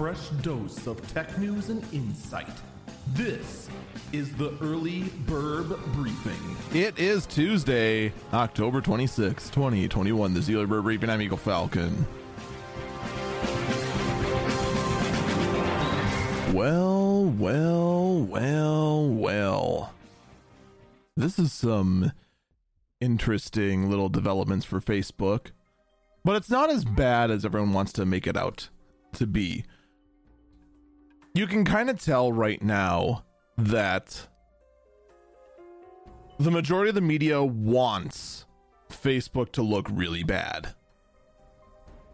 fresh dose of tech news and insight. This is the Early Burb Briefing. It is Tuesday, October 26, 2021. The Early Burb Briefing. I'm Eagle Falcon. Well, well, well, well. This is some interesting little developments for Facebook, but it's not as bad as everyone wants to make it out to be. You can kind of tell right now that the majority of the media wants Facebook to look really bad.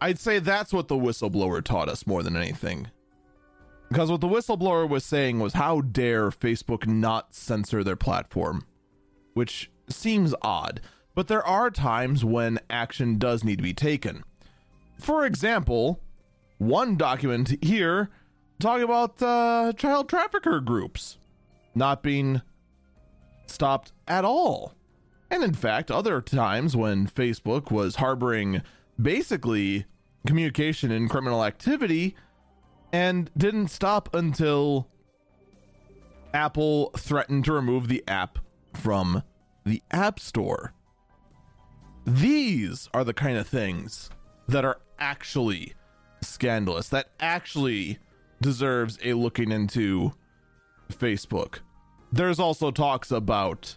I'd say that's what the whistleblower taught us more than anything. Because what the whistleblower was saying was, how dare Facebook not censor their platform? Which seems odd, but there are times when action does need to be taken. For example, one document here talking about uh, child trafficker groups not being stopped at all. And in fact, other times when Facebook was harboring basically communication and criminal activity and didn't stop until Apple threatened to remove the app from the App Store. These are the kind of things that are actually scandalous, that actually deserves a looking into Facebook. There's also talks about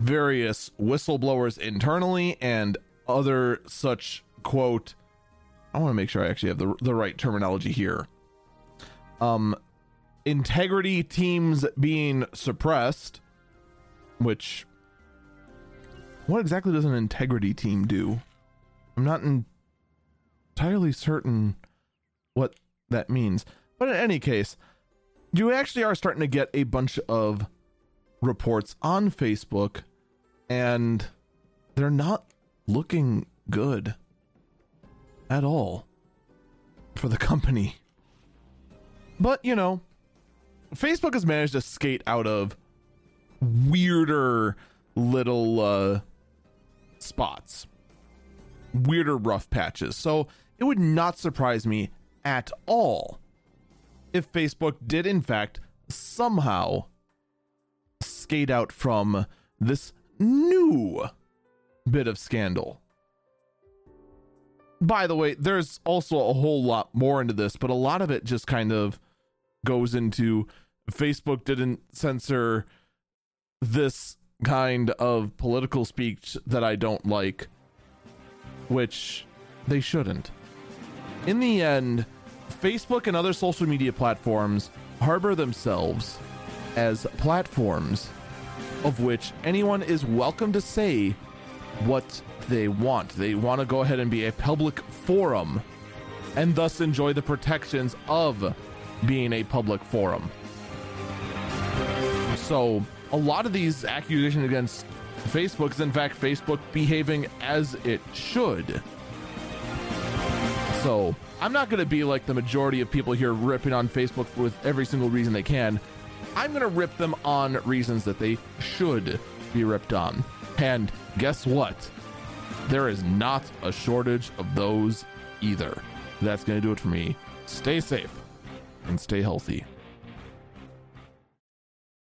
various whistleblowers internally and other such quote I want to make sure I actually have the the right terminology here. Um integrity teams being suppressed which what exactly does an integrity team do? I'm not entirely certain what that means. But in any case, you actually are starting to get a bunch of reports on Facebook, and they're not looking good at all for the company. But, you know, Facebook has managed to skate out of weirder little uh, spots, weirder rough patches. So it would not surprise me at all if Facebook did, in fact, somehow skate out from this new bit of scandal. By the way, there's also a whole lot more into this, but a lot of it just kind of goes into Facebook didn't censor this kind of political speech that I don't like, which they shouldn't. In the end, Facebook and other social media platforms harbor themselves as platforms of which anyone is welcome to say what they want. They want to go ahead and be a public forum and thus enjoy the protections of being a public forum. So, a lot of these accusations against Facebook is, in fact, Facebook behaving as it should. So, I'm not going to be like the majority of people here ripping on Facebook with every single reason they can. I'm going to rip them on reasons that they should be ripped on. And guess what? There is not a shortage of those either. That's going to do it for me. Stay safe and stay healthy.